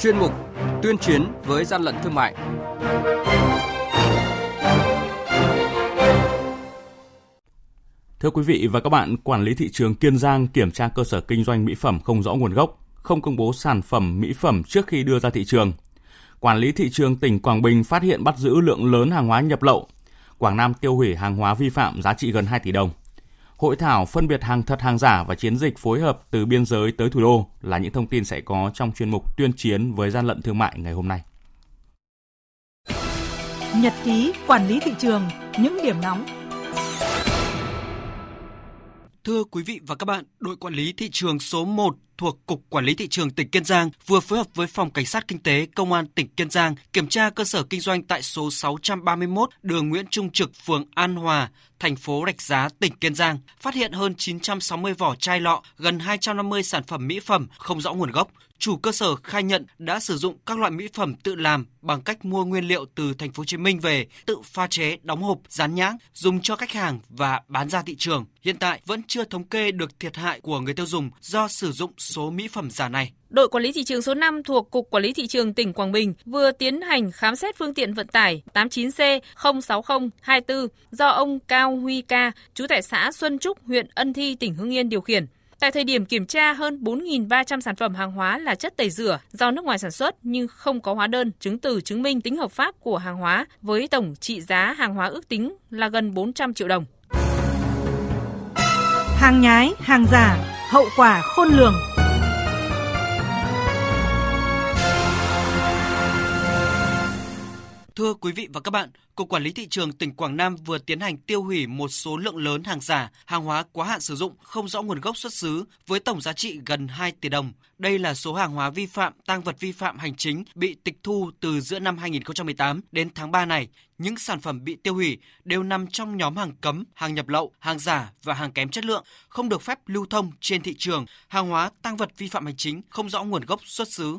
chuyên mục Tuyên chiến với gian lận thương mại. Thưa quý vị và các bạn, quản lý thị trường Kiên Giang kiểm tra cơ sở kinh doanh mỹ phẩm không rõ nguồn gốc, không công bố sản phẩm mỹ phẩm trước khi đưa ra thị trường. Quản lý thị trường tỉnh Quảng Bình phát hiện bắt giữ lượng lớn hàng hóa nhập lậu. Quảng Nam tiêu hủy hàng hóa vi phạm giá trị gần 2 tỷ đồng. Hội thảo phân biệt hàng thật hàng giả và chiến dịch phối hợp từ biên giới tới thủ đô là những thông tin sẽ có trong chuyên mục tuyên chiến với gian lận thương mại ngày hôm nay. Nhật ký quản lý thị trường, những điểm nóng Thưa quý vị và các bạn, đội quản lý thị trường số 1 thuộc Cục Quản lý Thị trường tỉnh Kiên Giang vừa phối hợp với Phòng Cảnh sát Kinh tế Công an tỉnh Kiên Giang kiểm tra cơ sở kinh doanh tại số 631 đường Nguyễn Trung Trực, phường An Hòa, thành phố Rạch Giá, tỉnh Kiên Giang, phát hiện hơn 960 vỏ chai lọ, gần 250 sản phẩm mỹ phẩm không rõ nguồn gốc. Chủ cơ sở khai nhận đã sử dụng các loại mỹ phẩm tự làm bằng cách mua nguyên liệu từ thành phố Hồ Chí Minh về, tự pha chế, đóng hộp, dán nhãn, dùng cho khách hàng và bán ra thị trường. Hiện tại vẫn chưa thống kê được thiệt hại của người tiêu dùng do sử dụng số mỹ phẩm giả này. Đội quản lý thị trường số 5 thuộc Cục Quản lý thị trường tỉnh Quảng Bình vừa tiến hành khám xét phương tiện vận tải 89C06024 do ông Cao Huy Ca, chú tại xã Xuân Trúc, huyện Ân Thi, tỉnh Hưng Yên điều khiển. Tại thời điểm kiểm tra, hơn 4.300 sản phẩm hàng hóa là chất tẩy rửa do nước ngoài sản xuất nhưng không có hóa đơn, chứng từ chứng minh tính hợp pháp của hàng hóa với tổng trị giá hàng hóa ước tính là gần 400 triệu đồng. Hàng nhái, hàng giả, hậu quả khôn lường. Thưa quý vị và các bạn, Cục Quản lý Thị trường tỉnh Quảng Nam vừa tiến hành tiêu hủy một số lượng lớn hàng giả, hàng hóa quá hạn sử dụng không rõ nguồn gốc xuất xứ với tổng giá trị gần 2 tỷ đồng. Đây là số hàng hóa vi phạm, tăng vật vi phạm hành chính bị tịch thu từ giữa năm 2018 đến tháng 3 này. Những sản phẩm bị tiêu hủy đều nằm trong nhóm hàng cấm, hàng nhập lậu, hàng giả và hàng kém chất lượng, không được phép lưu thông trên thị trường. Hàng hóa, tăng vật vi phạm hành chính không rõ nguồn gốc xuất xứ.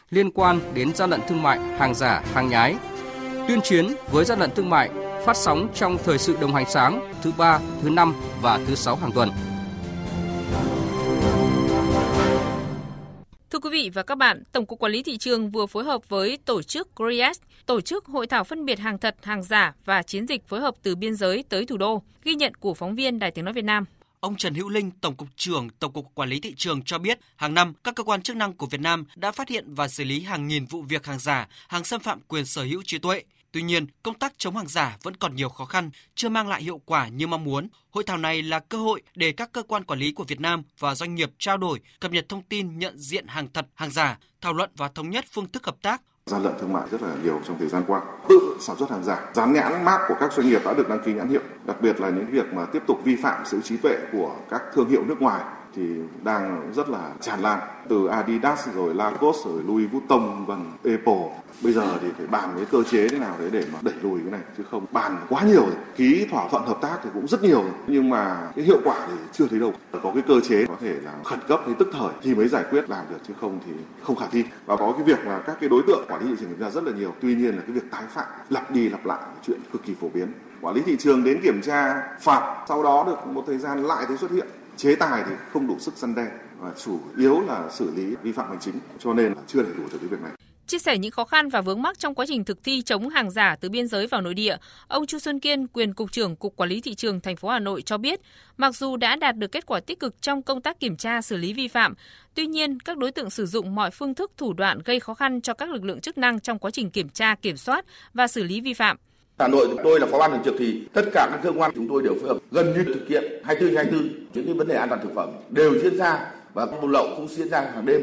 liên quan đến gian lận thương mại, hàng giả, hàng nhái. Tuyên chiến với gian lận thương mại phát sóng trong thời sự đồng hành sáng thứ ba, thứ năm và thứ sáu hàng tuần. Thưa quý vị và các bạn, Tổng cục Quản lý thị trường vừa phối hợp với tổ chức GRIAS tổ chức hội thảo phân biệt hàng thật, hàng giả và chiến dịch phối hợp từ biên giới tới thủ đô. Ghi nhận của phóng viên Đài Tiếng nói Việt Nam. Ông Trần Hữu Linh, Tổng cục trưởng Tổng cục Quản lý thị trường cho biết, hàng năm các cơ quan chức năng của Việt Nam đã phát hiện và xử lý hàng nghìn vụ việc hàng giả, hàng xâm phạm quyền sở hữu trí tuệ. Tuy nhiên, công tác chống hàng giả vẫn còn nhiều khó khăn, chưa mang lại hiệu quả như mong muốn. Hội thảo này là cơ hội để các cơ quan quản lý của Việt Nam và doanh nghiệp trao đổi, cập nhật thông tin nhận diện hàng thật, hàng giả, thảo luận và thống nhất phương thức hợp tác, gian lận thương mại rất là nhiều trong thời gian qua. Tự sản xuất hàng giả, dán nhãn mác của các doanh nghiệp đã được đăng ký nhãn hiệu, đặc biệt là những việc mà tiếp tục vi phạm sự trí tuệ của các thương hiệu nước ngoài thì đang rất là tràn lan. Từ Adidas rồi Lacoste rồi Louis Vuitton và Apple. Bây giờ thì phải bàn cái cơ chế thế nào đấy để mà đẩy lùi cái này, chứ không bàn quá nhiều rồi. Ký thỏa thuận hợp tác thì cũng rất nhiều rồi. Nhưng mà cái hiệu quả thì chưa thấy đâu. Có cái cơ chế có thể là khẩn cấp hay tức thời thì mới giải quyết làm được, chứ không thì không khả thi. Và có cái việc là các cái đối tượng quản lý thị trường ra rất là nhiều. Tuy nhiên là cái việc tái phạm, lặp đi lặp lại chuyện cực kỳ phổ biến. Quản lý thị trường đến kiểm tra phạt, sau đó được một thời gian lại thấy xuất hiện chế tài thì không đủ sức săn đe và chủ yếu là xử lý vi phạm hành chính cho nên là chưa đầy đủ cho cái việc này. Chia sẻ những khó khăn và vướng mắc trong quá trình thực thi chống hàng giả từ biên giới vào nội địa, ông Chu Xuân Kiên, quyền cục trưởng Cục Quản lý thị trường thành phố Hà Nội cho biết, mặc dù đã đạt được kết quả tích cực trong công tác kiểm tra xử lý vi phạm, tuy nhiên các đối tượng sử dụng mọi phương thức thủ đoạn gây khó khăn cho các lực lượng chức năng trong quá trình kiểm tra, kiểm soát và xử lý vi phạm. Hà Nội tôi là phó ban thường trực thì tất cả các cơ quan chúng tôi đều phối hợp gần như thực hiện 24 24 những cái vấn đề an toàn thực phẩm đều diễn ra và buôn lậu cũng diễn ra hàng đêm.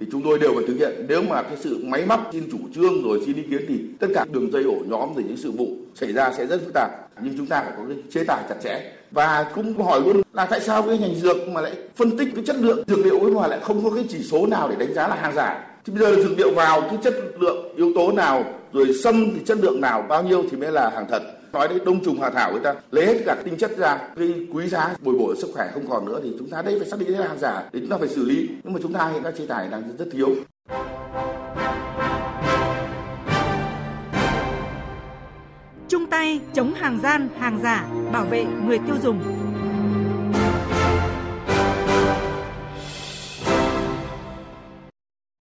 Thì chúng tôi đều phải thực hiện. Nếu mà cái sự máy móc xin chủ trương rồi xin ý kiến thì tất cả đường dây ổ nhóm rồi những sự vụ xảy ra sẽ rất phức tạp. Nhưng chúng ta phải có cái chế tài chặt chẽ. Và cũng hỏi luôn là tại sao cái ngành dược mà lại phân tích cái chất lượng dược liệu ấy mà lại không có cái chỉ số nào để đánh giá là hàng giả? Thì bây giờ dược liệu vào, cái chất lượng, yếu tố nào rồi xâm thì chất lượng nào, bao nhiêu thì mới là hàng thật. Nói đến đông trùng hạ thảo người ta, lấy hết cả tinh chất ra, cái quý giá, bồi bổ sức khỏe không còn nữa thì chúng ta đây phải xác định là hàng giả, để chúng ta phải xử lý. Nhưng mà chúng ta hiện các chế tài đang rất thiếu. Chung tay chống hàng gian, hàng giả, bảo vệ người tiêu dùng.